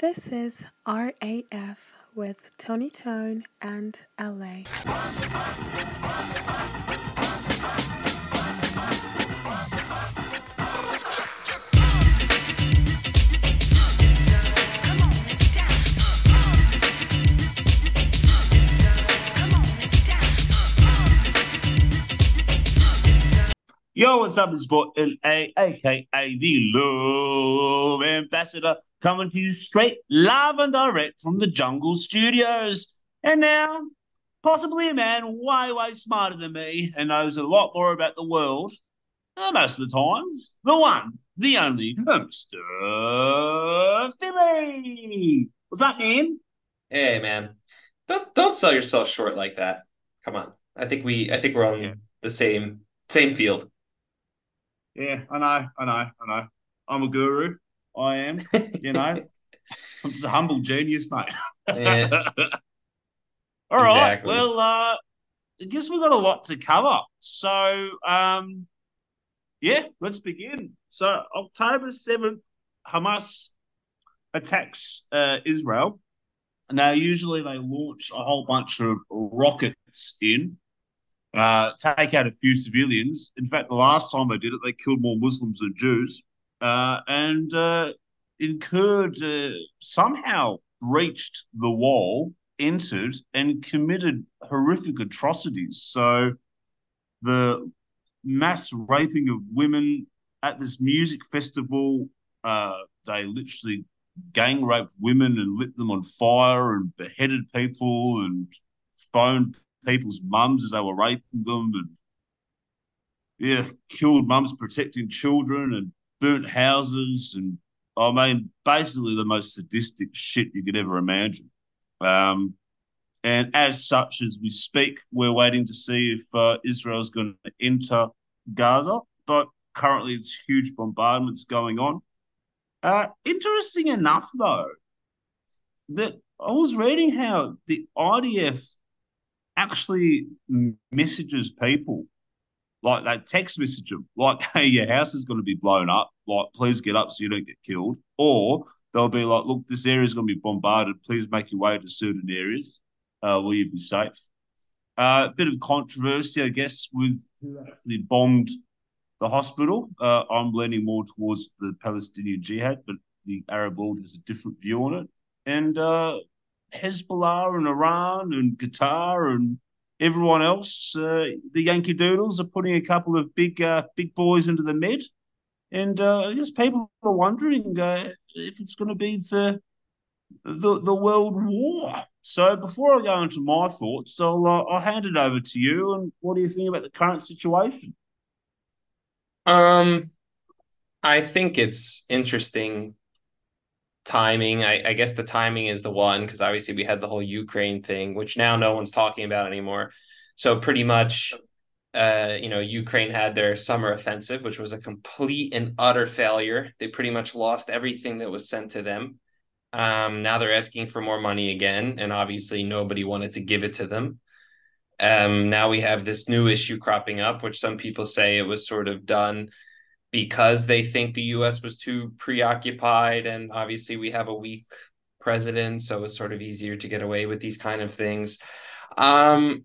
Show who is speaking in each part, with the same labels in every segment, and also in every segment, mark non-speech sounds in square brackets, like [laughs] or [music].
Speaker 1: This is RAF with Tony Tone and LA.
Speaker 2: Yo, what's up? It's Boy LA, aka the Love Ambassador, coming to you straight live and direct from the Jungle Studios. And now, possibly a man way, way smarter than me and knows a lot more about the world, uh, most of the time, the one, the only, Mr. Phily. What's up, man?
Speaker 3: Hey man, don't don't sell yourself short like that. Come on. I think we I think we're on
Speaker 2: Yeah.
Speaker 3: the same same field.
Speaker 2: Yeah, I know, I know, I know. I'm a guru. I am, you know. [laughs] I'm just a humble genius, mate.
Speaker 3: Yeah. [laughs]
Speaker 2: All right.
Speaker 3: Exactly.
Speaker 2: Well, uh, I guess we've got a lot to cover. So, um, yeah, let's begin. So, October 7th, Hamas attacks uh, Israel. Now, usually they launch a whole bunch of rockets in, uh, take out a few civilians. In fact, the last time they did it, they killed more Muslims than Jews, and uh, incurred uh, somehow breached the wall, entered, and committed horrific atrocities. So, the mass raping of women at this music festival, uh, they literally gang raped women and lit them on fire and beheaded people and phoned people's mums as they were raping them and yeah, killed mums protecting children and burnt houses and I mean basically the most sadistic shit you could ever imagine. Um, and as such, as we speak, we're waiting to see if uh, Israel's going to enter Gaza. But currently, it's huge bombardments going on. Uh, interesting enough, though, that I was reading how the IDF actually messages people, like they text message them, like, [laughs] "Hey, your house is going to be blown up. Like, please get up so you don't get killed." Or they'll be like, "Look, this area is going to be bombarded. Please make your way to certain areas. Uh, will you be safe?" A uh, bit of controversy, I guess, with who actually bombed the hospital. Uh, I'm leaning more towards the Palestinian Jihad, but the Arab world has a different view on it. And uh, Hezbollah and Iran and Qatar and everyone else, uh, the Yankee Doodles are putting a couple of big uh, big boys into the Med. And uh, I guess people are wondering uh, if it's going to be the, the the world war. So before I go into my thoughts, I'll uh, I'll hand it over to you. And what do you think about the current situation?
Speaker 3: Um I think it's interesting timing. I, I guess the timing is the one because obviously we had the whole Ukraine thing, which now no one's talking about anymore. So pretty much uh, you know, Ukraine had their summer offensive, which was a complete and utter failure. They pretty much lost everything that was sent to them. Um, now they're asking for more money again, and obviously nobody wanted to give it to them. Um, now we have this new issue cropping up, which some people say it was sort of done because they think the US was too preoccupied, and obviously we have a weak president, so it's sort of easier to get away with these kind of things. Um,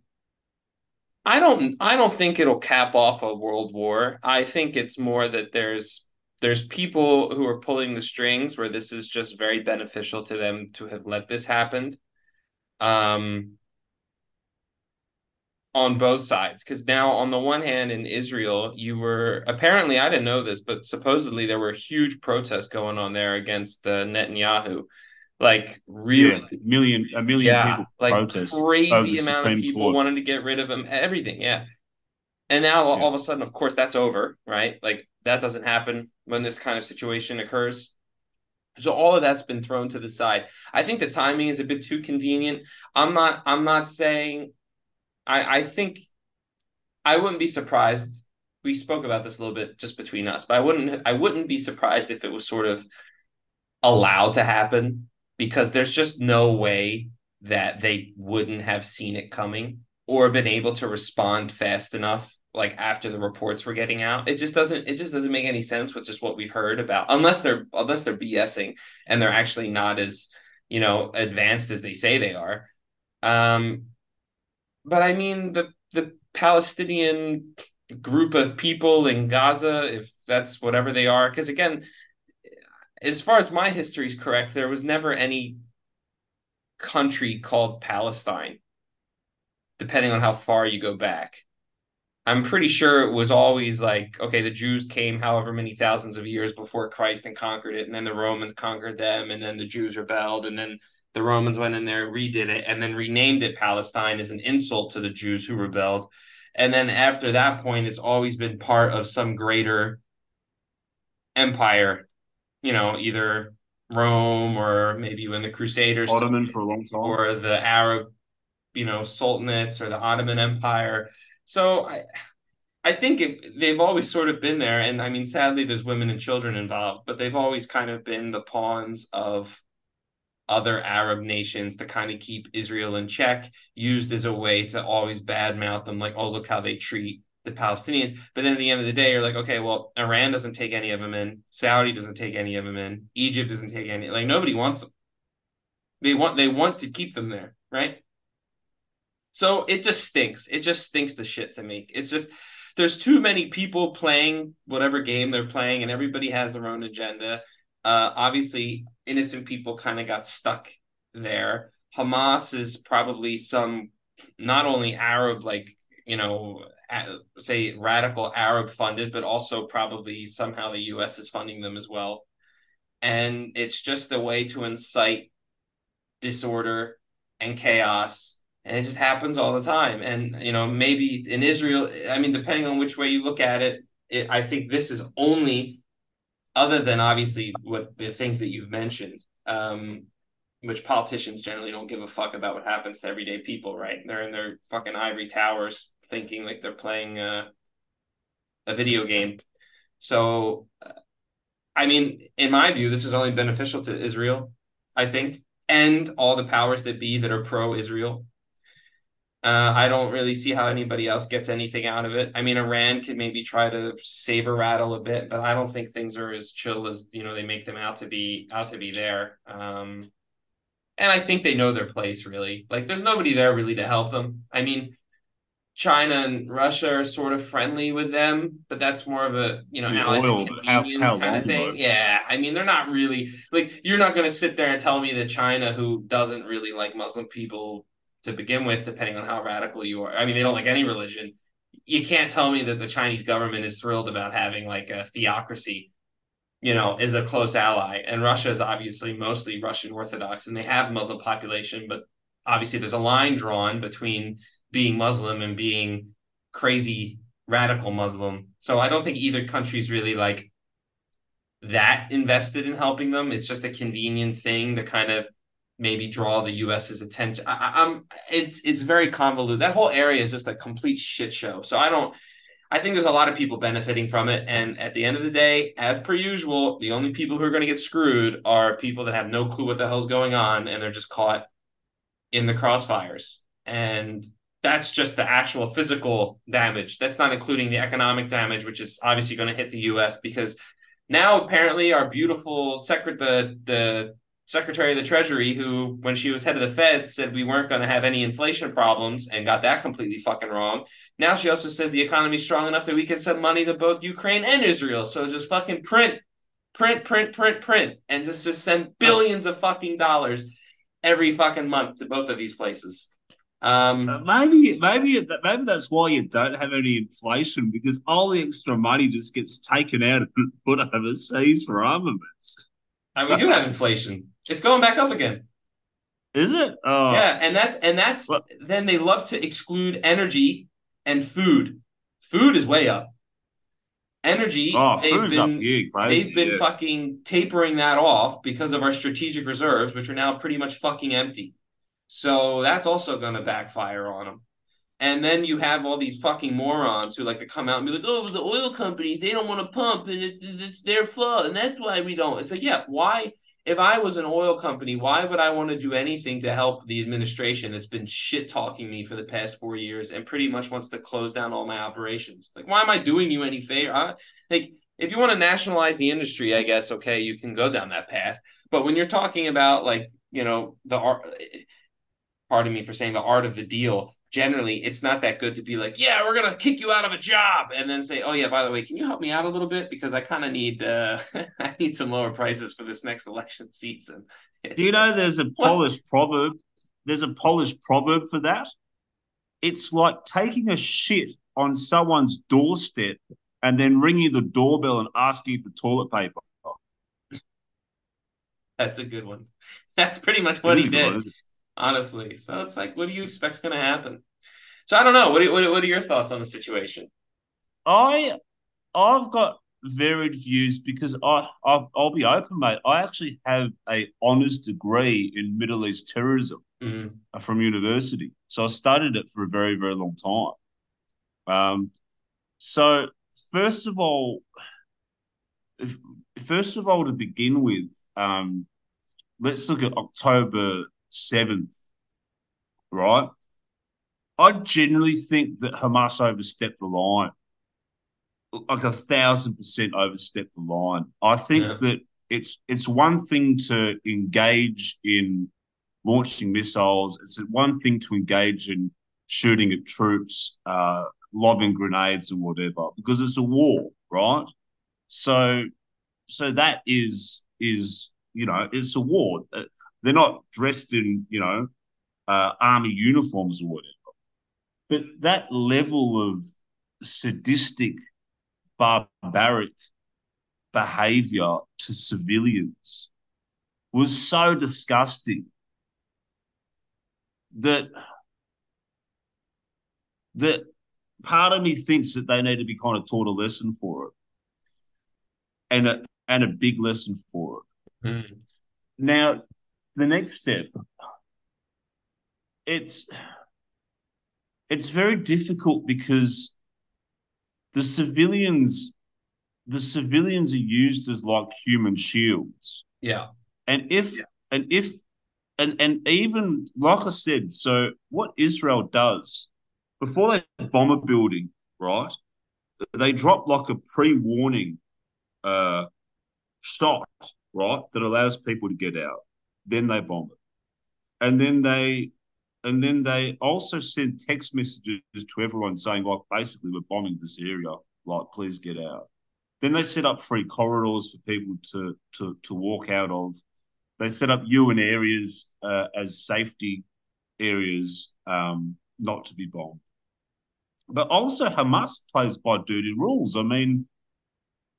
Speaker 3: I don't I don't think it'll cap off a world war. I think it's more that there's there's people who are pulling the strings where this is just very beneficial to them to have let this happen. Um on both sides because now on the one hand in Israel you were apparently I didn't know this but supposedly there were huge protests going on there against uh, Netanyahu like really
Speaker 2: Yeah, million a million
Speaker 3: yeah,
Speaker 2: people
Speaker 3: like
Speaker 2: protest
Speaker 3: crazy amount of people
Speaker 2: Court.
Speaker 3: wanting to get rid of him, everything, yeah. And now all of a sudden, of course, that's over, right? Like that doesn't happen when this kind of situation occurs. So all of that's been thrown to the side. I think the timing is a bit too convenient. I'm not I'm not saying I I think I wouldn't be surprised. We spoke about this a little bit just between us, but I wouldn't I wouldn't be surprised if it was sort of allowed to happen because there's just no way that they wouldn't have seen it coming or been able to respond fast enough like after the reports were getting out. It just doesn't it just doesn't make any sense with just what we've heard about unless they're unless they're BSing and they're actually not as, you know, advanced as they say they are. Um but I mean the the Palestinian group of people in Gaza, if that's whatever they are, because again, as far as my history is correct, there was never any country called Palestine, depending on how far you go back. I'm pretty sure it was always like, okay, the Jews came however many thousands of years before Christ and conquered it, and then the Romans conquered them, and then the Jews rebelled, and then the Romans went in there, redid it, and then renamed it Palestine as an insult to the Jews who rebelled. And then after that point, it's always been part of some greater empire, you know, either Rome or maybe when the Crusaders
Speaker 2: Ottoman for a long time,
Speaker 3: or the Arab, you know, sultanates or the Ottoman Empire. So I, I think it, they've always sort of been there, and I mean, sadly, there's women and children involved, but they've always kind of been the pawns of other Arab nations to kind of keep Israel in check, used as a way to always badmouth them, like, oh, look how they treat the Palestinians. But then at the end of the day, you're like, okay, well, Iran doesn't take any of them in, Saudi doesn't take any of them in, Egypt doesn't take any. Like nobody wants them. They want they want to keep them there, right? So it just stinks. It just stinks the shit to me. It's just there's too many people playing whatever game they're playing, and everybody has their own agenda. Uh, obviously, innocent people kind of got stuck there. Hamas is probably some not only Arab like you know say radical Arab funded, but also probably somehow the U.S. is funding them as well. And it's just a way to incite disorder and chaos. And it just happens all the time. And, you know, maybe in Israel, I mean, depending on which way you look at it, it I think this is only, other than obviously what the things that you've mentioned, um, which politicians generally don't give a fuck about what happens to everyday people, right? They're in their fucking ivory towers thinking like they're playing a, a video game. So, I mean, in my view, this is only beneficial to Israel, I think, and all the powers that be that are pro Israel. Uh, I don't really see how anybody else gets anything out of it. I mean, Iran could maybe try to saber rattle a bit, but I don't think things are as chill as you know they make them out to be out to be there. Um, and I think they know their place really. Like, there's nobody there really to help them. I mean, China and Russia are sort of friendly with them, but that's more of a you know the allies oil, convenience how, how kind of thing. Yeah, I mean they're not really like you're not going to sit there and tell me that China, who doesn't really like Muslim people to begin with, depending on how radical you are. I mean they don't like any religion. You can't tell me that the Chinese government is thrilled about having like a theocracy, you know, is a close ally. And Russia is obviously mostly Russian Orthodox, and they have Muslim population, but obviously there's a line drawn between being Muslim and being crazy radical Muslim. So I don't think either country's really like that invested in helping them. It's just a convenient thing to kind of maybe draw the U.S.'s attention. I, am it's it's very convoluted. That whole area is just a complete shit show. So I don't. I think there's a lot of people benefiting from it, and at the end of the day, as per usual, the only people who are going to get screwed are people that have no clue what the hell's going on, and they're just caught in the crossfires. And that's just the actual physical damage. That's not including the economic damage, which is obviously going to hit the U.S. because now apparently our beautiful secret the the Secretary of the Treasury, who when she was head of the Fed said we weren't going to have any inflation problems and got that completely fucking wrong. Now she also says the economy's strong enough that we can send money to both Ukraine and Israel. So just fucking print, print, print, print, print, and just just send billions of fucking dollars every fucking month to both of these places. Um,
Speaker 2: uh, maybe, maybe, maybe that's why you don't have any inflation because all the extra money just gets taken out and [laughs] put overseas for armaments.
Speaker 3: And we do have inflation. It's going back up again.
Speaker 2: Is it?
Speaker 3: Oh. Yeah, and that's and that's what? then they love to exclude energy and food. Food is way up. Energy,
Speaker 2: oh, they've
Speaker 3: been, they've been yeah. fucking tapering that off because of our strategic reserves, which are now pretty much fucking empty. So that's also going to backfire on them. And then you have all these fucking morons who like to come out and be like, "Oh, the oil companies they don't want to pump, and it's, it's their fault, and that's why we don't." It's like, yeah, why? If I was an oil company, why would I want to do anything to help the administration that's been shit talking me for the past four years and pretty much wants to close down all my operations? Like, why am I doing you any favor? I, like, if you want to nationalize the industry, I guess okay, you can go down that path. But when you're talking about like, you know, the art, pardon me for saying the art of the deal, generally it's not that good to be like, yeah, we're gonna kick you out of a job, and then say, oh yeah, by the way, can you help me out a little bit because I kind of need uh, [laughs] I need some lower prices for this next election season.
Speaker 2: It's, Do you know there's a [laughs] Polish proverb? There's a Polish proverb for that. It's like taking a shit on someone's doorstep and then ringing the doorbell and asking for toilet paper. [laughs]
Speaker 3: That's a good one. That's pretty much what he did. One, honestly. So it's like, what do you expect's going to happen? So I don't know. What are, what, what are your thoughts on the situation?
Speaker 2: I I've got varied views because I I'll, I'll be open, mate. I actually have a honors degree in Middle East terrorism mm-hmm. from university, so I studied it for a very very long time. Um, so first of all, if, first of all, to begin with, um, let's look at October 7th, right? I generally think that Hamas overstepped the line, like a thousand percent overstepped the line. I think yeah. that it's it's one thing to engage in launching missiles. It's one thing to engage in shooting at troops, uh, lobbing grenades and whatever, because it's a war, right? So, so that is is you know it's a war. They're not dressed in, you know, uh, army uniforms or whatever. But that level of sadistic, barbaric behavior to civilians was so disgusting that that part of me thinks that they need to be kind of taught a lesson for it and a and a big lesson for it. Mm. Now, the next step. It's it's very difficult because the civilians the civilians are used as like human shields.
Speaker 3: Yeah.
Speaker 2: And if yeah. and if and and even like i said so what israel does before they bomb a building right they drop like a pre-warning uh shot right that allows people to get out then they bomb it. And then they and then they also send text messages to everyone saying, like, basically, we're bombing this area, like, please get out. Then they set up free corridors for people to to to walk out of. They set up UN areas uh, as safety areas, um, not to be bombed. But also, Hamas plays by dirty rules. I mean,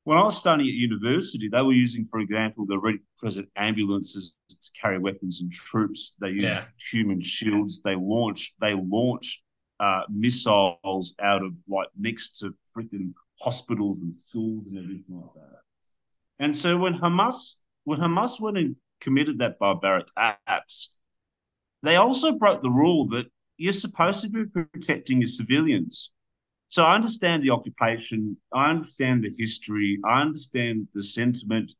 Speaker 2: when I was studying at university, they were using, for example, the Red Crescent ambulances to carry weapons and troops. They use yeah. human shields. They launch they launch uh, missiles out of like next to freaking hospitals and schools and everything like that. And so when Hamas when Hamas went and committed that barbaric acts, they also broke the rule that you're supposed to be protecting your civilians. So I understand the occupation, I understand the history, I understand the sentiment,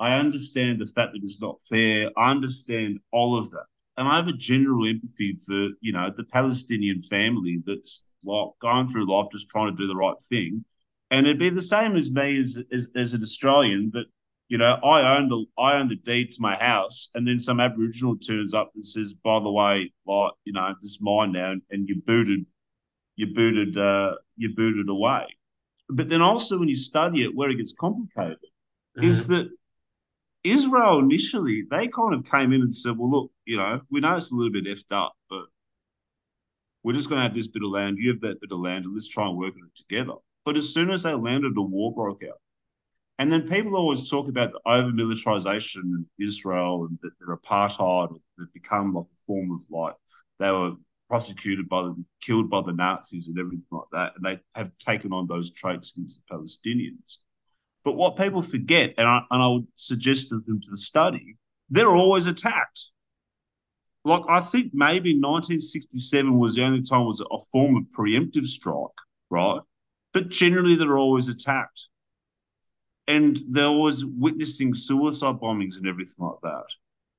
Speaker 2: I understand the fact that it's not fair, I understand all of that. And I have a general empathy for, you know, the Palestinian family that's like going through life just trying to do the right thing. And it'd be the same as me as, as, as an Australian that, you know, I own the I own the deed to my house, and then some Aboriginal turns up and says, by the way, like, you know, this is mine now, and, and you booted you booted uh, you booted away. But then also when you study it, where it gets complicated mm-hmm. is that Israel initially they kind of came in and said, "Well, look, you know, we know it's a little bit effed up, but we're just going to have this bit of land. You have that bit of land, and let's try and work on it together." But as soon as they landed, a war broke out. And then people always talk about the over militarization in Israel and that they're apartheid, that become like a form of like they were prosecuted by them, killed by the Nazis and everything like that. And they have taken on those traits against the Palestinians. But what people forget, and I, and I would suggest to them to the study, they're always attacked. Like I think maybe 1967 was the only time it was a form of preemptive strike, right? But generally they're always attacked. and they're always witnessing suicide bombings and everything like that.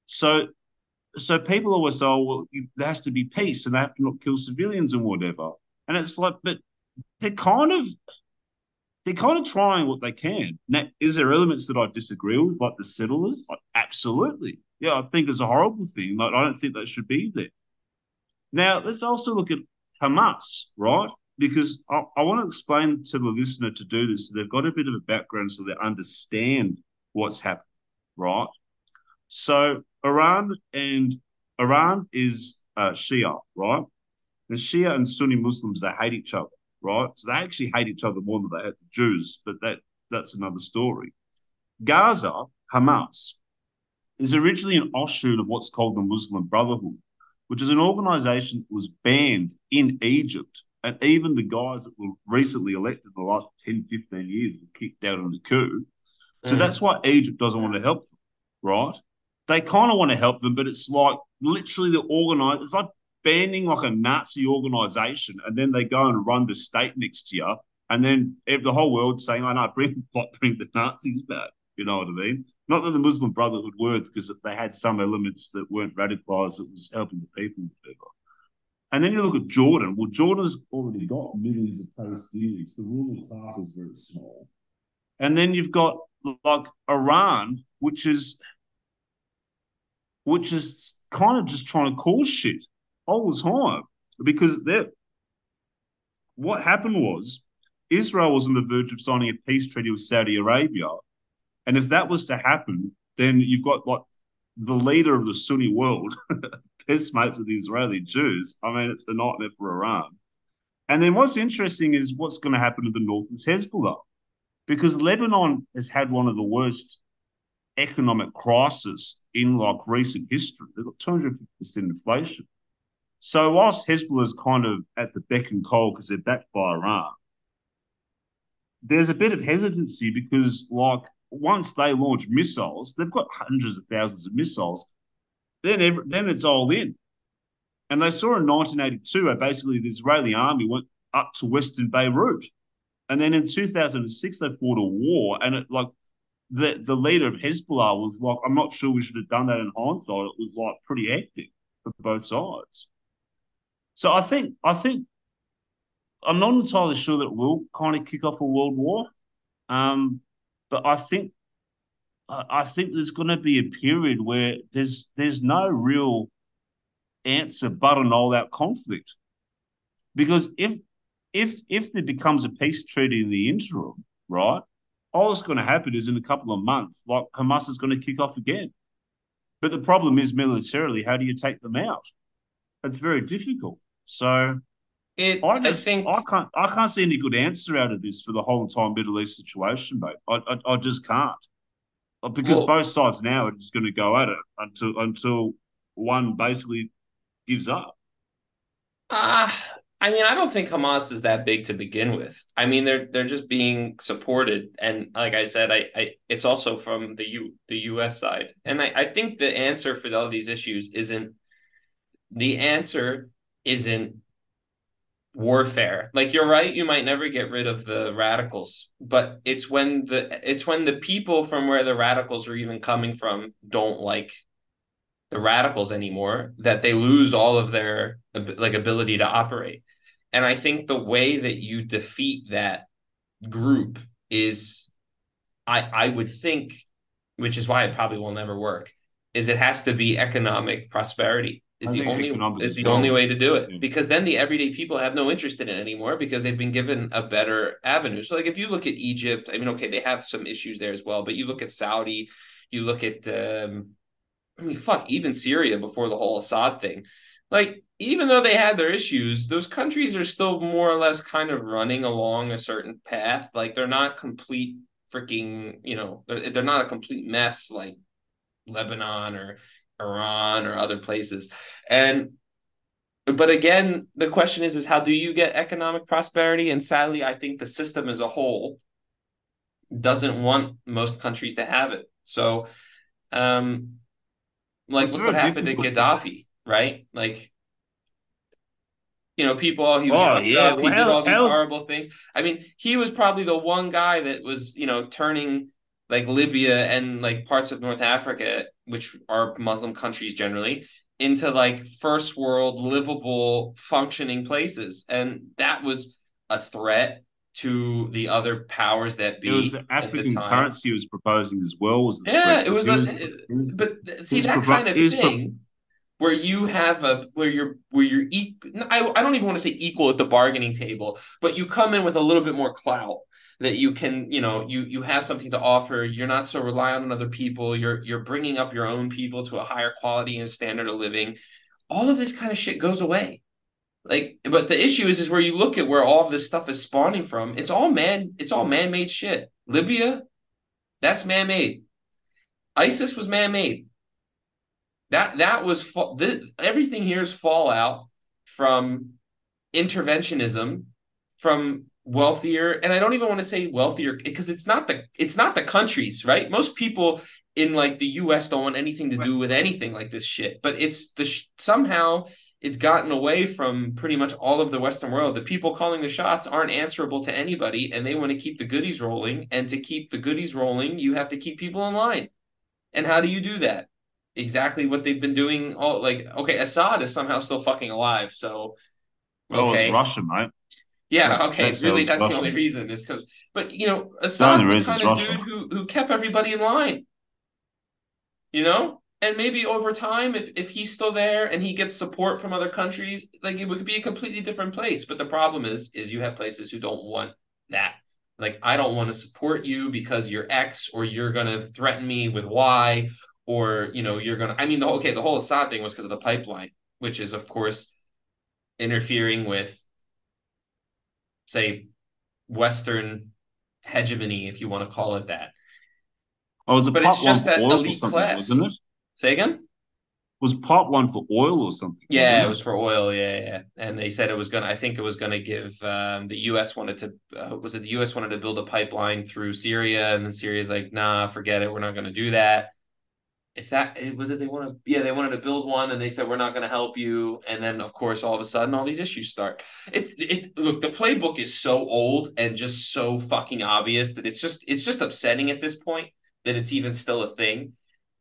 Speaker 2: So, so people always say, oh, well, there has to be peace and they have to not kill civilians and whatever. And it's like, but they're kind of they're kind of trying what they can. Now, is there elements that I disagree with, like the settlers? Like, absolutely. Yeah, I think it's a horrible thing. Like, I don't think that should be there. Now, let's also look at Hamas, right? Because I, I want to explain to the listener to do this. They've got a bit of a background so they understand what's happening, right? So Iran and Iran is uh, Shia, right? The Shia and Sunni Muslims they hate each other right? So they actually hate each other more than they hate the Jews, but that that's another story. Gaza, Hamas, is originally an offshoot of what's called the Muslim Brotherhood, which is an organization that was banned in Egypt. And even the guys that were recently elected in the last 10, 15 years were kicked out on the coup. So mm. that's why Egypt doesn't want to help them, right? They kind of want to help them, but it's like literally the organized, it's like banning like a Nazi organization, and then they go and run the state next year, and then the whole world saying, "I oh, know, bring [laughs] bring the Nazis back." You know what I mean? Not that the Muslim Brotherhood were, because they had some elements that weren't radicalized that was helping the people. And then you look at Jordan. Well, Jordan's already got millions of Palestinians. The ruling class is very small. And then you've got like Iran, which is which is kind of just trying to cause shit all the time because that what happened was Israel was on the verge of signing a peace treaty with Saudi Arabia, and if that was to happen, then you've got like the leader of the Sunni world, [laughs] best mates with the Israeli Jews. I mean, it's a nightmare for Iran. And then what's interesting is what's going to happen to the north is Hezbollah, because Lebanon has had one of the worst economic crisis in like recent history. They've got 250% inflation. So whilst Hezbollah is kind of at the beck and call because they're backed by Iran, there's a bit of hesitancy because, like, once they launch missiles, they've got hundreds of thousands of missiles. Then, every, then it's all in. And they saw in 1982 where uh, basically the Israeli army went up to Western Beirut, and then in 2006 they fought a war, and it like the the leader of Hezbollah was like, "I'm not sure we should have done that in hindsight." It was like pretty hectic for both sides. So I think I think I'm not entirely sure that it will kind of kick off a world war, um, but I think I think there's going to be a period where there's there's no real answer but an all-out conflict, because if if if there becomes a peace treaty in the interim, right, all that's going to happen is in a couple of months, like Hamas is going to kick off again. But the problem is militarily, how do you take them out? It's very difficult. So
Speaker 3: it, I, just, I think
Speaker 2: I can't I can't see any good answer out of this for the whole entire Middle East situation, mate. I I, I just can't uh, because well, both sides now are just going to go at it until until one basically gives up.
Speaker 3: Ah, uh, I mean, I don't think Hamas is that big to begin with. I mean, they're they're just being supported, and like I said, I, I it's also from the U the U.S. side, and I, I think the answer for all these issues isn't the answer isn't warfare. Like you're right, you might never get rid of the radicals, but it's when the it's when the people from where the radicals are even coming from don't like the radicals anymore that they lose all of their like ability to operate. And I think the way that you defeat that group is I I would think which is why it probably will never work is it has to be economic prosperity is the only is the well. only way to do it yeah. because then the everyday people have no interest in it anymore because they've been given a better avenue. So like if you look at Egypt, I mean, okay, they have some issues there as well, but you look at Saudi, you look at um, I mean, fuck, even Syria before the whole Assad thing, like even though they had their issues, those countries are still more or less kind of running along a certain path. Like they're not complete freaking, you know, they're, they're not a complete mess like Lebanon or Iran or other places. And but again, the question is is how do you get economic prosperity? And sadly, I think the system as a whole doesn't want most countries to have it. So um like look what happened to Gaddafi, right? Like you know, people, he was oh, yeah. Up, he well, did all these horrible things. I mean, he was probably the one guy that was, you know, turning like Libya and like parts of North Africa, which are Muslim countries generally, into like first world livable functioning places. And that was a threat to the other powers that be.
Speaker 2: It was African currency was proposing as well. Was
Speaker 3: yeah, it was, a, was, but see that kind of thing where you have a where you're where you're e- I, I don't even want to say equal at the bargaining table, but you come in with a little bit more clout that you can you know you you have something to offer. You're not so reliant on other people. You're you're bringing up your own people to a higher quality and standard of living. All of this kind of shit goes away. Like but the issue is is where you look at where all of this stuff is spawning from it's all man it's all man-made shit. Libya that's man-made. Isis was man-made that that was fa- everything here is fallout from interventionism from wealthier and i don't even want to say wealthier because it's not the it's not the countries right? Most people in like the us don't want anything to do with anything like this shit but it's the sh- somehow it's gotten away from pretty much all of the western world. The people calling the shots aren't answerable to anybody and they want to keep the goodies rolling and to keep the goodies rolling you have to keep people in line. And how do you do that exactly what they've been doing all like okay assad is somehow still fucking alive so oh,
Speaker 2: okay well, Russia, mate
Speaker 3: yeah, that's, okay. That's really, that's the only reason is because, but you know, Assad's the, the kind of Russia. dude who who kept everybody in line. You know, and maybe over time, if if he's still there and he gets support from other countries, like it would be a completely different place. But the problem is, is you have places who don't want that. Like, I don't want to support you because you're X, or you're gonna threaten me with Y, or you know, you're gonna. I mean, the whole, okay, the whole Assad thing was because of the pipeline, which is of course interfering with say Western hegemony, if you want to call it that.
Speaker 2: Oh, was it but it's just that elite class, wasn't it?
Speaker 3: Say again.
Speaker 2: Was part one for oil or something?
Speaker 3: Yeah, it? it was for oil. Yeah, yeah. And they said it was gonna. I think it was gonna give. Um, the U.S. wanted to. Uh, was it the U.S. wanted to build a pipeline through Syria, and then Syria's like, nah, forget it. We're not gonna do that if that it was it they wanted yeah they wanted to build one and they said we're not going to help you. And then of course all of a sudden all these issues start. It it look the playbook is so old and just so fucking obvious that it's just it's just upsetting at this point that it's even still a thing.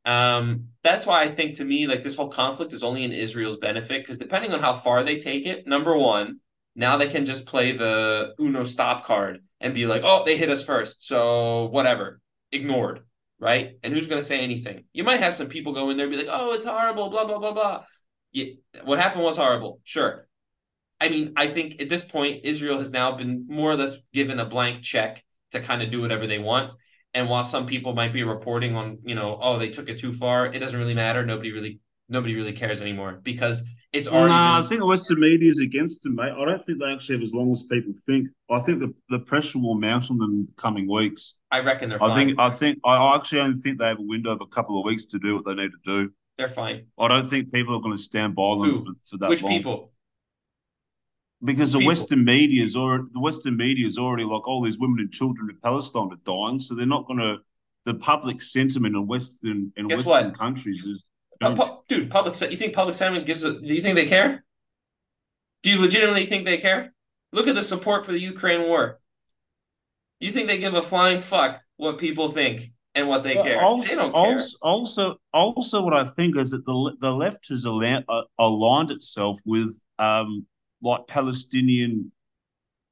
Speaker 3: Um that's why i think to me like this whole conflict is only in israel's benefit because depending on how far they take it number one now they can just play the uno stop card and be like oh they hit us first so whatever ignored right? And who's going to say anything? You might have some people go in there and be like, "Oh, it's horrible," blah blah blah blah. Yeah, what happened was horrible. Sure. I mean, I think at this point, Israel has now been more or less given a blank check to kind of do whatever they want. And while some people might be reporting on, you know, oh, they took it too far, it doesn't really matter. Nobody really, nobody really cares anymore because it's already.
Speaker 2: Nah, been... I think the Western media is against them, mate. I don't think they actually have as long as people think. I think the, the pressure will mount on them in the coming weeks.
Speaker 3: I reckon they're.
Speaker 2: I
Speaker 3: fine.
Speaker 2: think. I think. I actually only think they have a window of a couple of weeks to do what they need to do.
Speaker 3: They're fine.
Speaker 2: I don't think people are going to stand by them for, for, that
Speaker 3: Which
Speaker 2: long.
Speaker 3: people?
Speaker 2: Because the people. Western media is already the Western media is already like all these women and children in Palestine are dying, so they're not going to. The public sentiment in Western in Guess Western what? countries is.
Speaker 3: Uh, pu- dude, public. You think public sentiment gives a? Do you think they care? Do you legitimately think they care? Look at the support for the Ukraine war. You think they give a flying fuck what people think and what they well, care? Also, they don't care.
Speaker 2: Also, also, what I think is that the the left has aligned, uh, aligned itself with um, like Palestinian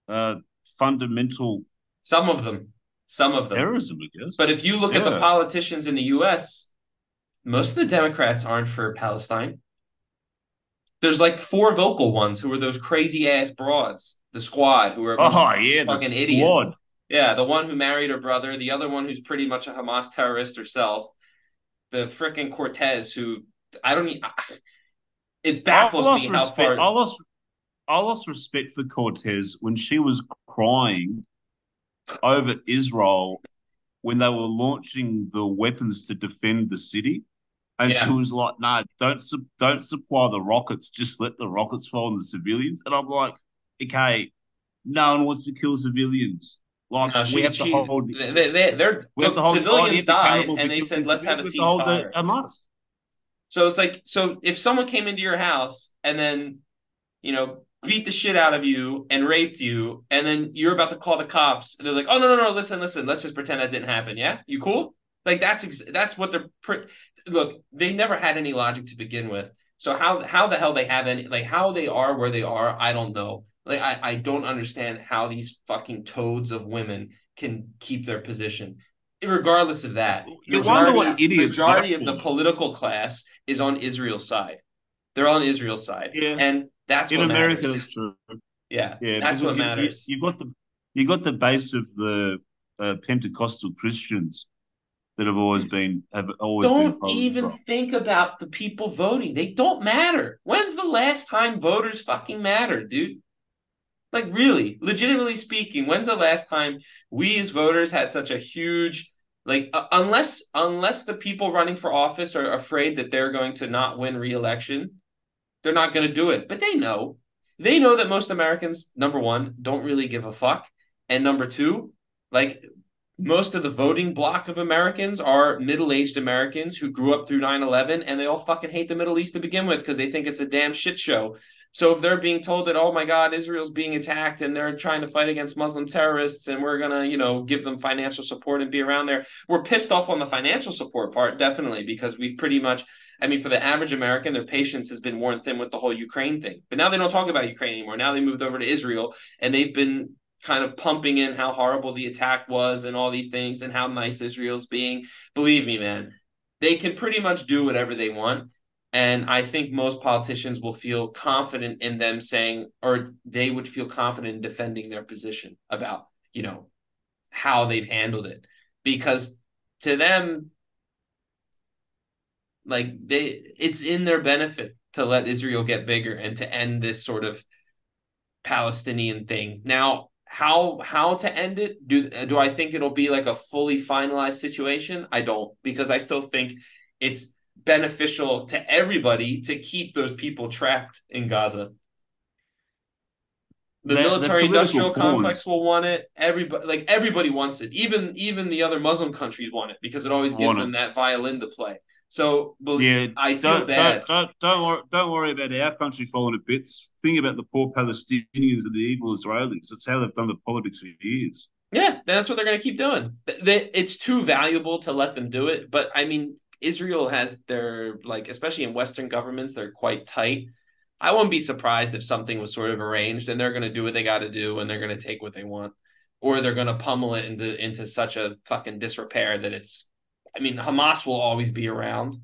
Speaker 2: uh, fundamental.
Speaker 3: Some of them, some of them
Speaker 2: terrorism, I guess.
Speaker 3: But if you look yeah. at the politicians in the U.S., most of the Democrats aren't for Palestine. There's like four vocal ones who are those crazy ass broads, the squad who are
Speaker 2: oh yeah,
Speaker 3: fucking idiots. Yeah, the one who married her brother, the other one who's pretty much a Hamas terrorist herself, the freaking Cortez who I don't need. It baffles me how
Speaker 2: respect,
Speaker 3: far.
Speaker 2: I lost, I lost respect for Cortez when she was crying over Israel when they were launching the weapons to defend the city. And yeah. she was like, "No, don't su- don't supply the rockets. Just let the rockets fall on the civilians." And I'm like, "Okay, no one wants to kill civilians. Like no, she, we have she, to hold.
Speaker 3: They, they, they're we have to hold civilians died, and they said, "Let's have a ceasefire."
Speaker 2: Hamas.
Speaker 3: So it's like, so if someone came into your house and then, you know, beat the shit out of you and raped you, and then you're about to call the cops. And they're like, "Oh no, no, no! Listen, listen. Let's just pretend that didn't happen. Yeah, you cool? Like that's ex- that's what they're. Pre- Look, they never had any logic to begin with. So how how the hell they have any like how they are where they are? I don't know. Like I I don't understand how these fucking toads of women can keep their position. Regardless of that,
Speaker 2: You what idiots
Speaker 3: majority of the political class is on Israel's side. They're on Israel's side,
Speaker 2: Yeah.
Speaker 3: and that's
Speaker 2: In
Speaker 3: what
Speaker 2: America,
Speaker 3: matters.
Speaker 2: that's true.
Speaker 3: Yeah,
Speaker 2: Yeah,
Speaker 3: that's what
Speaker 2: you-
Speaker 3: matters.
Speaker 2: You, you got the you got the base of the uh, Pentecostal Christians that have always been have always
Speaker 3: don't even
Speaker 2: pro-
Speaker 3: think about the people voting. They don't matter. When's the last time voters fucking mattered, dude? Like really, legitimately speaking, when's the last time we as voters had such a huge like uh, unless unless the people running for office are afraid that they're going to not win re-election, they're not going to do it. But they know. They know that most Americans number 1 don't really give a fuck and number 2, like most of the voting block of Americans are middle-aged Americans who grew up through 9/11 and they all fucking hate the Middle East to begin with because they think it's a damn shit show. So if they're being told that oh my god, Israel's being attacked and they're trying to fight against Muslim terrorists and we're going to, you know, give them financial support and be around there, we're pissed off on the financial support part definitely because we've pretty much I mean for the average American their patience has been worn thin with the whole Ukraine thing. But now they don't talk about Ukraine anymore. Now they moved over to Israel and they've been kind of pumping in how horrible the attack was and all these things and how nice Israel's being. Believe me, man, they can pretty much do whatever they want. And I think most politicians will feel confident in them saying, or they would feel confident in defending their position about, you know, how they've handled it. Because to them, like they it's in their benefit to let Israel get bigger and to end this sort of Palestinian thing. Now, how how to end it? Do do I think it'll be like a fully finalized situation? I don't because I still think it's beneficial to everybody to keep those people trapped in Gaza. The,
Speaker 2: The- the
Speaker 3: military industrial complex will want it. Everybody like everybody wants it. Even even the other Muslim countries want it because it always gives them
Speaker 2: it.
Speaker 3: that violin to play. So
Speaker 2: Yeah,
Speaker 3: I feel
Speaker 2: don't,
Speaker 3: bad.
Speaker 2: Don't, don't, don't, worry, don't worry about our country falling to bits. Think about the poor Palestinians and the evil Israelis. That's how they've done the politics for years.
Speaker 3: Yeah, that's what they're going to keep doing. It's too valuable to let them do it. But I mean, Israel has their, like, especially in Western governments, they're quite tight. I wouldn't be surprised if something was sort of arranged and they're going to do what they got to do and they're going to take what they want. Or they're going to pummel it into, into such a fucking disrepair that it's, I mean, Hamas will always be around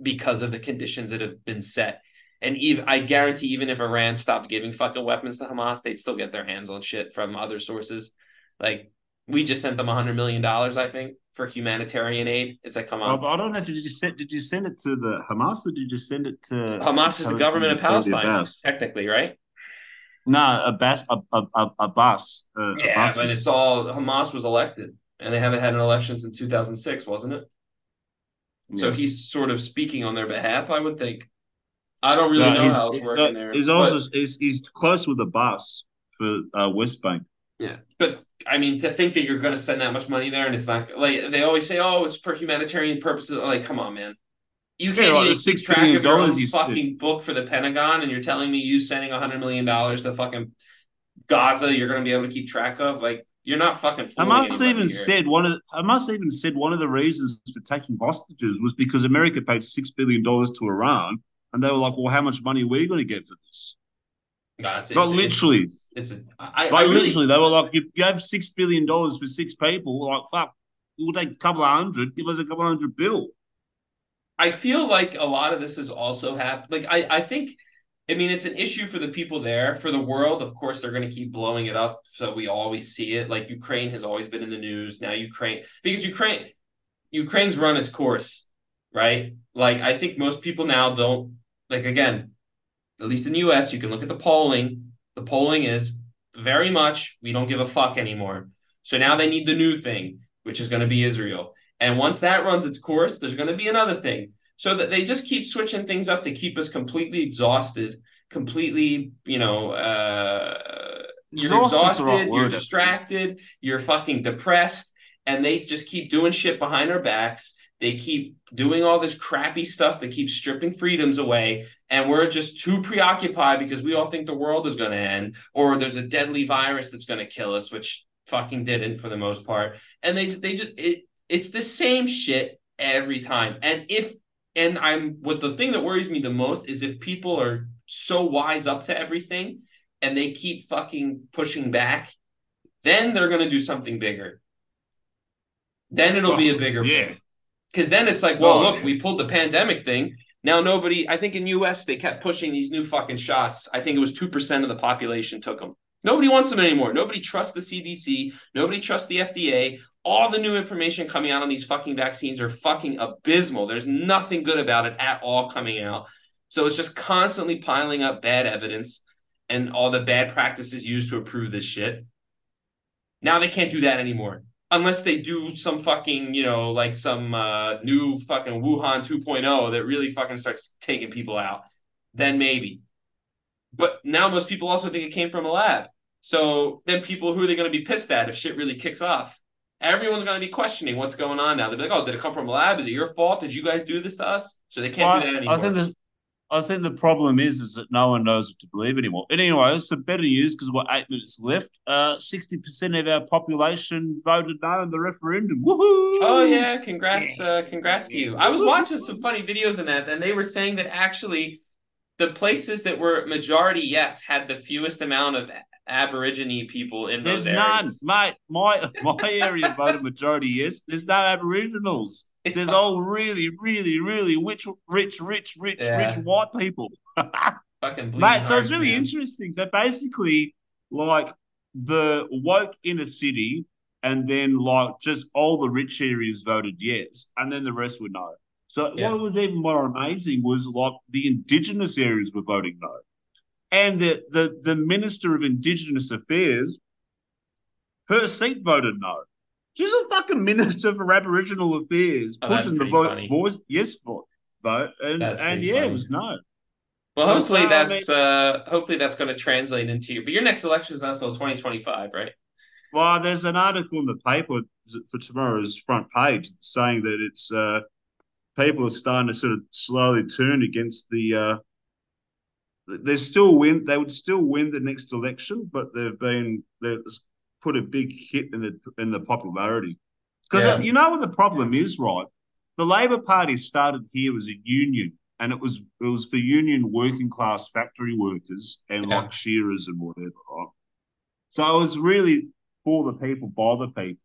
Speaker 3: because of the conditions that have been set. And even I guarantee, even if Iran stopped giving fucking weapons to Hamas, they'd still get their hands on shit from other sources. Like we just sent them a hundred million dollars, I think, for humanitarian aid. It's like, come on,
Speaker 2: I don't know did you send did you send it to the Hamas or did you send it to
Speaker 3: Hamas is the government of Palestine,
Speaker 2: Abbas?
Speaker 3: technically, right?
Speaker 2: No, Abbas, a, a, a, Abbas. Uh,
Speaker 3: Yeah,
Speaker 2: Abbas
Speaker 3: but it's all Hamas was elected, and they haven't had an election since two thousand six, wasn't it? So he's sort of speaking on their behalf, I would think. I don't really
Speaker 2: No,
Speaker 3: know
Speaker 2: he's,
Speaker 3: how it's working
Speaker 2: uh,
Speaker 3: there.
Speaker 2: he's
Speaker 3: but-
Speaker 2: also he's, he's close with the boss for uh, West Bank.
Speaker 3: Yeah, but I mean, to think that you're going to send that much money there and it's not like they always say, oh, it's for humanitarian purposes. Like, come on, man. You can't
Speaker 2: like
Speaker 3: even keep
Speaker 2: $6
Speaker 3: track of your own
Speaker 2: you
Speaker 3: fucking book for the Pentagon, and you're telling me you sending a hundred million dollars to fucking Gaza, you're going to be able to keep track of. Like, you're not fucking.
Speaker 2: Hamas
Speaker 3: anybody
Speaker 2: even
Speaker 3: here.
Speaker 2: said one of the, Hamas even said one of the reasons for taking hostages was because America paid six billion dollars to Iran, and they were like, "Well, how much money are we going to get for this?"
Speaker 3: God, it's,
Speaker 2: Not
Speaker 3: it's-
Speaker 2: literally.
Speaker 3: It's, it's a, I, I really,
Speaker 2: literally, they were like, "You gave six billion dollars for six people. We're Like, fuck, we'll take a couple of hundred. Give us a couple of hundred bill."
Speaker 3: I feel like a lot of this is also happening. Like I, I think, I mean, it's an issue for the people there. For the world, of course, they're going to keep blowing it up, so we always see it. Like Ukraine has always been in the news. Now Ukraine, because Ukraine, Ukraine's run its course, right? Like I think most people now don't like. Again, at least in the U.S., you can look at the polling. The polling is very much we don't give a fuck anymore. So now they need the new thing, which is going to be Israel. And once that runs its course, there's going to be another thing. So that they just keep switching things up to keep us completely exhausted, completely, you know, uh, you're
Speaker 2: Exhausted's the right
Speaker 3: exhausted, you're distracted, you're fucking depressed, and they just keep doing shit behind our backs. They keep doing all this crappy stuff that keeps stripping freedoms away. And we're just too preoccupied because we all think the world is going to end or there's a deadly virus that's going to kill us, which fucking didn't for the most part. And they, they just, it, it's the same shit every time. And if, and I'm, what the thing that worries me the most is if people are so wise up to everything and they keep fucking pushing back, then they're going to do something bigger. Then it'll be a bigger
Speaker 2: yeah.
Speaker 3: thing. Because then it's like, well, look,
Speaker 2: yeah.
Speaker 3: we pulled the pandemic thing. Now nobody, I think in US they kept pushing these new fucking shots. I think it was 2% of the population took them. Nobody wants them anymore. Nobody trusts the CDC. Nobody trusts the FDA. All the new information coming out on these fucking vaccines are fucking abysmal. There's nothing good about it at all coming out. So it's just constantly piling up bad evidence and all the bad practices used to approve this shit. Now they can't do that anymore unless they do some fucking, you know, like some uh, new fucking Wuhan 2.0 that really fucking starts taking people out. Then maybe. But now most people also think it came from a lab. So then people, who are they going to be pissed at if shit really kicks off? Everyone's going to be questioning what's going on now. They'll be like, oh, did it come from a lab? Is it your fault? Did you guys do this to us? So they can't
Speaker 2: Well,
Speaker 3: do that anymore.
Speaker 2: I this, I think the problem is is that no one knows what to believe anymore. And anyway, some better news because we're eight minutes left. Uh, sixty percent of our population voted no in the referendum. Woohoo!
Speaker 3: Oh yeah, congrats, uh, congrats to you. I was watching some funny videos in that, and they were saying that actually the places that were majority yes had the fewest amount of Aborigine people in
Speaker 2: There's
Speaker 3: those
Speaker 2: none, mate. My [laughs] my area voted majority yes. There's no Aboriginals. There's all really, really, really rich, rich, rich, rich,
Speaker 3: Yeah.
Speaker 2: rich white people. [laughs]
Speaker 3: fucking
Speaker 2: Mate, so it's really
Speaker 3: man.
Speaker 2: interesting. So basically, like the woke inner city, and then like just all the rich areas voted yes, and then the rest were no. So
Speaker 3: Yeah.
Speaker 2: what was even more amazing was like the indigenous areas were voting no, and the the the minister of indigenous affairs, her seat voted no. She's a fucking minister for Aboriginal affairs,
Speaker 3: Oh,
Speaker 2: pushing the vote, voice yes vote, vote, and
Speaker 3: That's
Speaker 2: and yeah,
Speaker 3: funny.
Speaker 2: it was no.
Speaker 3: Well, hopefully
Speaker 2: so, I
Speaker 3: that's uh hopefully that's going to translate into your. But your next election is not until 2025, right?
Speaker 2: Well, there's an article in the paper for tomorrow's front page saying that it's uh, people are starting to sort of slowly turn against the. Uh, they still win. They would still win the next election, but they've been they've put a big hit in the in the popularity. Because
Speaker 3: Yeah.
Speaker 2: you know what the problem is, right? The Labor Party started here as a union, and it was it was for union working class factory workers and
Speaker 3: Yeah.
Speaker 2: like shearers and whatever, right? So it was really for the people, by the people.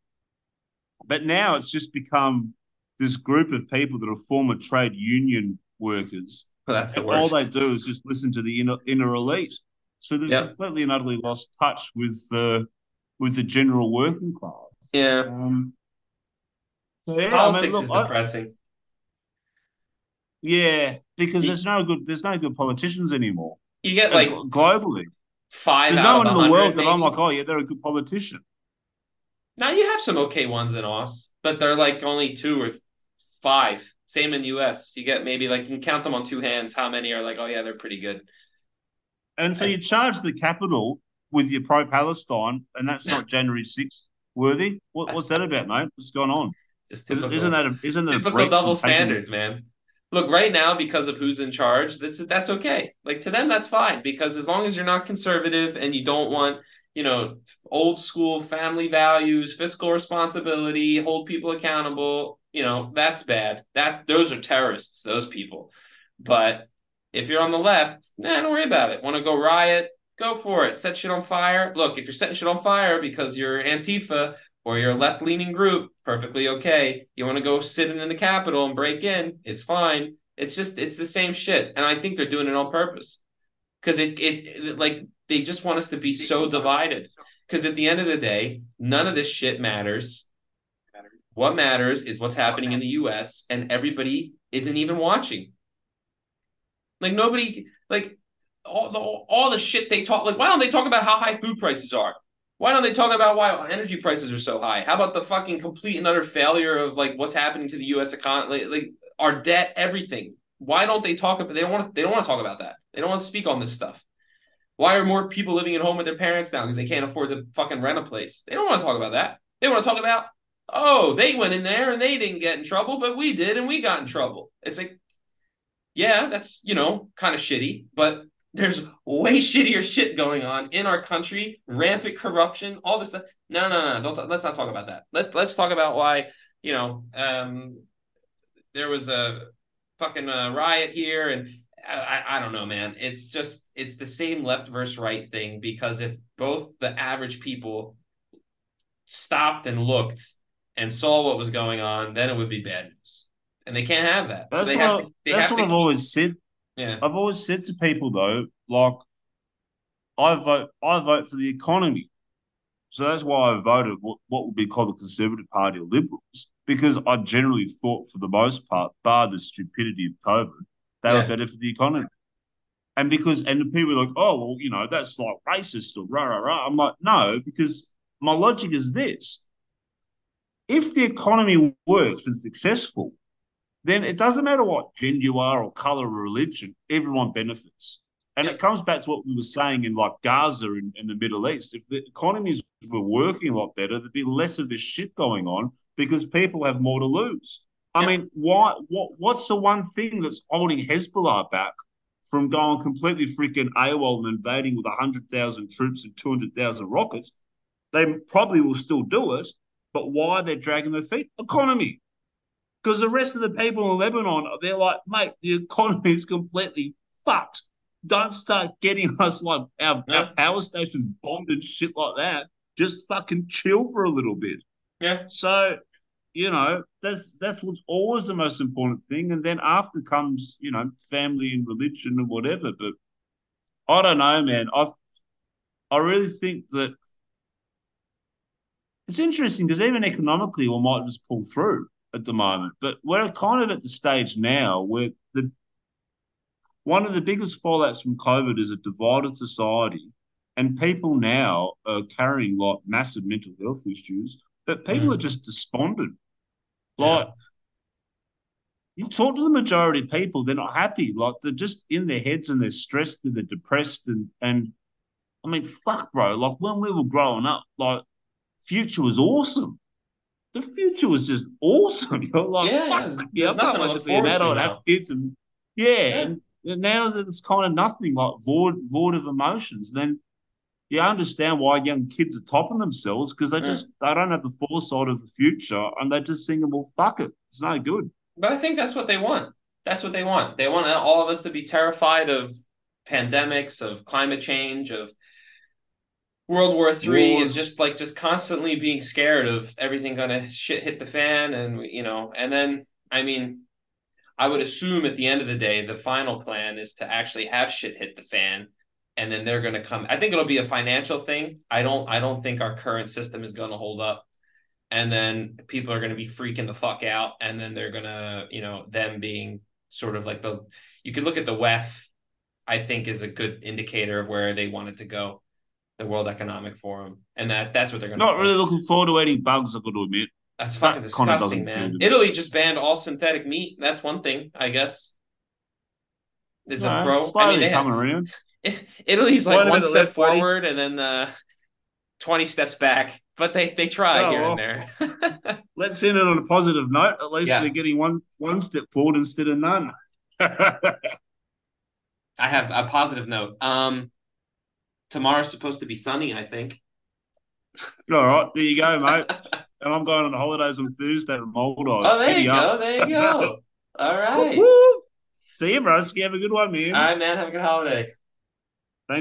Speaker 2: But now it's just become this group of people that are former trade union workers.
Speaker 3: Well, that's the
Speaker 2: And all they do is just listen to the inner, inner elite. So they've
Speaker 3: Yep.
Speaker 2: completely and utterly lost touch with the with the general working class.
Speaker 3: Yeah,
Speaker 2: Um, so yeah, I mean,
Speaker 3: politics
Speaker 2: look,
Speaker 3: is
Speaker 2: I-
Speaker 3: depressing.
Speaker 2: yeah, because
Speaker 3: Y-
Speaker 2: there's no good there's no good politicians anymore.
Speaker 3: You get like
Speaker 2: gl- globally,
Speaker 3: five
Speaker 2: there's
Speaker 3: out
Speaker 2: no
Speaker 3: of
Speaker 2: one in the
Speaker 3: 100,
Speaker 2: world that I'm like, oh yeah, they're a good politician.
Speaker 3: Now you have some okay ones in Oz, but they're like only two or five. Same in US. You get maybe like you can count them on two hands how many are like, oh yeah, they're pretty good.
Speaker 2: And so you charge the Capitol with your pro Palestine, and that's not January 6th worthy. What, what's that about, mate? What's going on?
Speaker 3: Just
Speaker 2: Isn't, isn't that a, isn't that a
Speaker 3: typical double standards, man. Look, right now, because of who's in charge, that's that's okay. Like to them, that's fine because as long as you're not conservative and you don't want, you know, old school family values, fiscal responsibility, hold people accountable, you know, that's bad. That those are terrorists, those people. But if you're on the left, nah, don't worry about it. Want to go riot? Go for it. Set shit on fire. Look, if you're setting shit on fire because you're Antifa or you're a left leaning group, perfectly okay. You want to go sit in the Capitol and break in, it's fine. It's just it's the same shit, and I think they're doing it on purpose because it, it it like they just want us to be so divided. Because at the end of the day, none of this shit matters. What matters is what's happening in the U.S. and everybody isn't even watching. Like nobody, like all the all the shit they talk. Like why don't they talk about how high food prices are? Why don't they talk about why energy prices are so high? How about the fucking complete and utter failure of like what's happening to the U.S. economy, like, like our debt, everything? Why don't they talk about? They don't want. They don't want to talk about that. They don't want to speak on this stuff. Why are more people living at home with their parents now because they can't afford to fucking rent a place? They don't want to talk about that. They want to talk about oh, they went in there and they didn't get in trouble, but we did and we got in trouble. It's like, yeah, that's, you know, kind of shitty, but there's way shittier shit going on in our country, rampant corruption, all this stuff. No, no, no, don't let's not talk about that. Let let's talk about why, you know, um there was a fucking uh, riot here and I, I don't know, man. It's just it's the same left versus right thing because if both the average people stopped and looked and saw what was going on, then it would be bad news. And they can't have that.
Speaker 2: That's
Speaker 3: so
Speaker 2: what,
Speaker 3: have to,
Speaker 2: that's what I've
Speaker 3: keep,
Speaker 2: always said.
Speaker 3: Yeah.
Speaker 2: I've always said to people though, like I vote I vote for the economy. So that's why I voted what, what would be called the Conservative Party or Liberals, because I generally thought for the most part, bar the stupidity of COVID, they yeah. were better for the economy. And because and the people are like, oh well, you know, that's like racist or rah rah rah. I'm like, no, because my logic is this. If the economy works and successful, then it doesn't matter what gender you are or color or religion, everyone benefits. And it comes back to what we were saying in like Gaza and in, the Middle East. If the economies were working a lot better, there'd be less of this shit going on because people have more to lose. I mean, why? What? What's the one thing that's holding Hezbollah back from going completely freaking AWOL and invading with hundred thousand troops and two hundred thousand rockets? They probably will still do it, but why they're dragging their feet? Economy. Because the rest of the people in Lebanon, they're like, mate, the economy is completely fucked. Don't start getting us like our, yeah. our power stations bombed and shit like that. Just fucking chill for a little bit.
Speaker 3: Yeah.
Speaker 2: So, you know, that's that's what's always the most important thing. And then after comes, you know, family and religion and whatever. But I don't know, man. I I really think that it's interesting because even economically, we might just pull through at the moment. But we're kind of at the stage now where the one of the biggest fallouts from COVID is a divided society, and people now are carrying like massive mental health issues. But people mm. are just despondent. Like yeah. you talk to the majority of people, they're not happy. Like they're just in their heads and they're stressed and they're depressed and and I mean, fuck, bro. Like when we were growing up, like future was awesome the future was just awesome. [laughs] You're like,
Speaker 3: yeah, yeah, I can't wait to be an adult, have
Speaker 2: kids, and yeah, yeah. and now it's kind of nothing like void, void of emotions. Then you understand why young kids are topping themselves because they just they don't have the foresight of the future, and they're just thinking, well, fuck it, it's no good.
Speaker 3: But I think that's what they want. That's what they want. They want all of us to be terrified of pandemics, of climate change, of World War Three and just like just constantly being scared of everything gonna shit hit the fan and you know and then I mean I would assume at the end of the day the final plan is to actually have shit hit the fan and then they're gonna come. I think it'll be a financial thing. I don't I don't think our current system is gonna hold up. And then people are gonna be freaking the fuck out and then they're gonna you know them being sort of like the you could look at the WEF I think is a good indicator of where they wanted to go the World Economic Forum, and that that's what they're going. to
Speaker 2: Not really looking forward to any bugs. I've got to admit.
Speaker 3: That's fucking that disgusting, man. Italy just banned all synthetic meat. That's one thing, I guess. Is no, a pro. I mean, they have, around. [laughs] Italy's like one, one step forward and then uh, twenty steps back, but they they try oh, here well. and there. [laughs]
Speaker 2: Let's end it on a positive note. At least yeah. we're getting one one step forward instead of none. [laughs]
Speaker 3: I have a positive note. Um, tomorrow's supposed to be sunny, I think.
Speaker 2: All right, there you go, mate. [laughs] and I'm going on holidays on Thursday to Maldives.
Speaker 3: Oh, there you go. There you go. [laughs] All right.
Speaker 2: See you, bro. You have a good one, man.
Speaker 3: All right, man. Have a good holiday.